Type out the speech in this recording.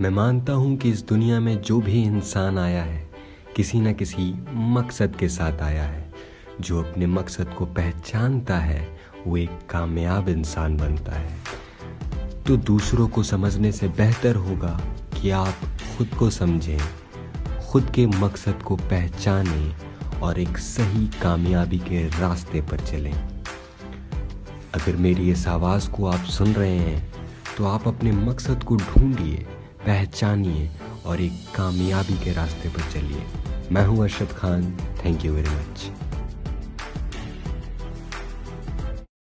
मैं मानता हूँ कि इस दुनिया में जो भी इंसान आया है, किसी न किसी मकसद के साथ आया है। जो अपने मकसद को पहचानता है, वो एक कामयाब इंसान बनता है। तो दूसरों को समझने से बेहतर होगा कि आप खुद को समझें, खुद के मकसद को पहचानें और एक सही कामयाबी के रास्ते पर चलें। अगर मेरी इस आवाज़ को आप सुन रहे हैं तो आप अपने मकसद को ढूंढिए। पहचानिए और एक कामयाबी के रास्ते पर चलिए। मैं हूँ Arshad Khan. Thank you very much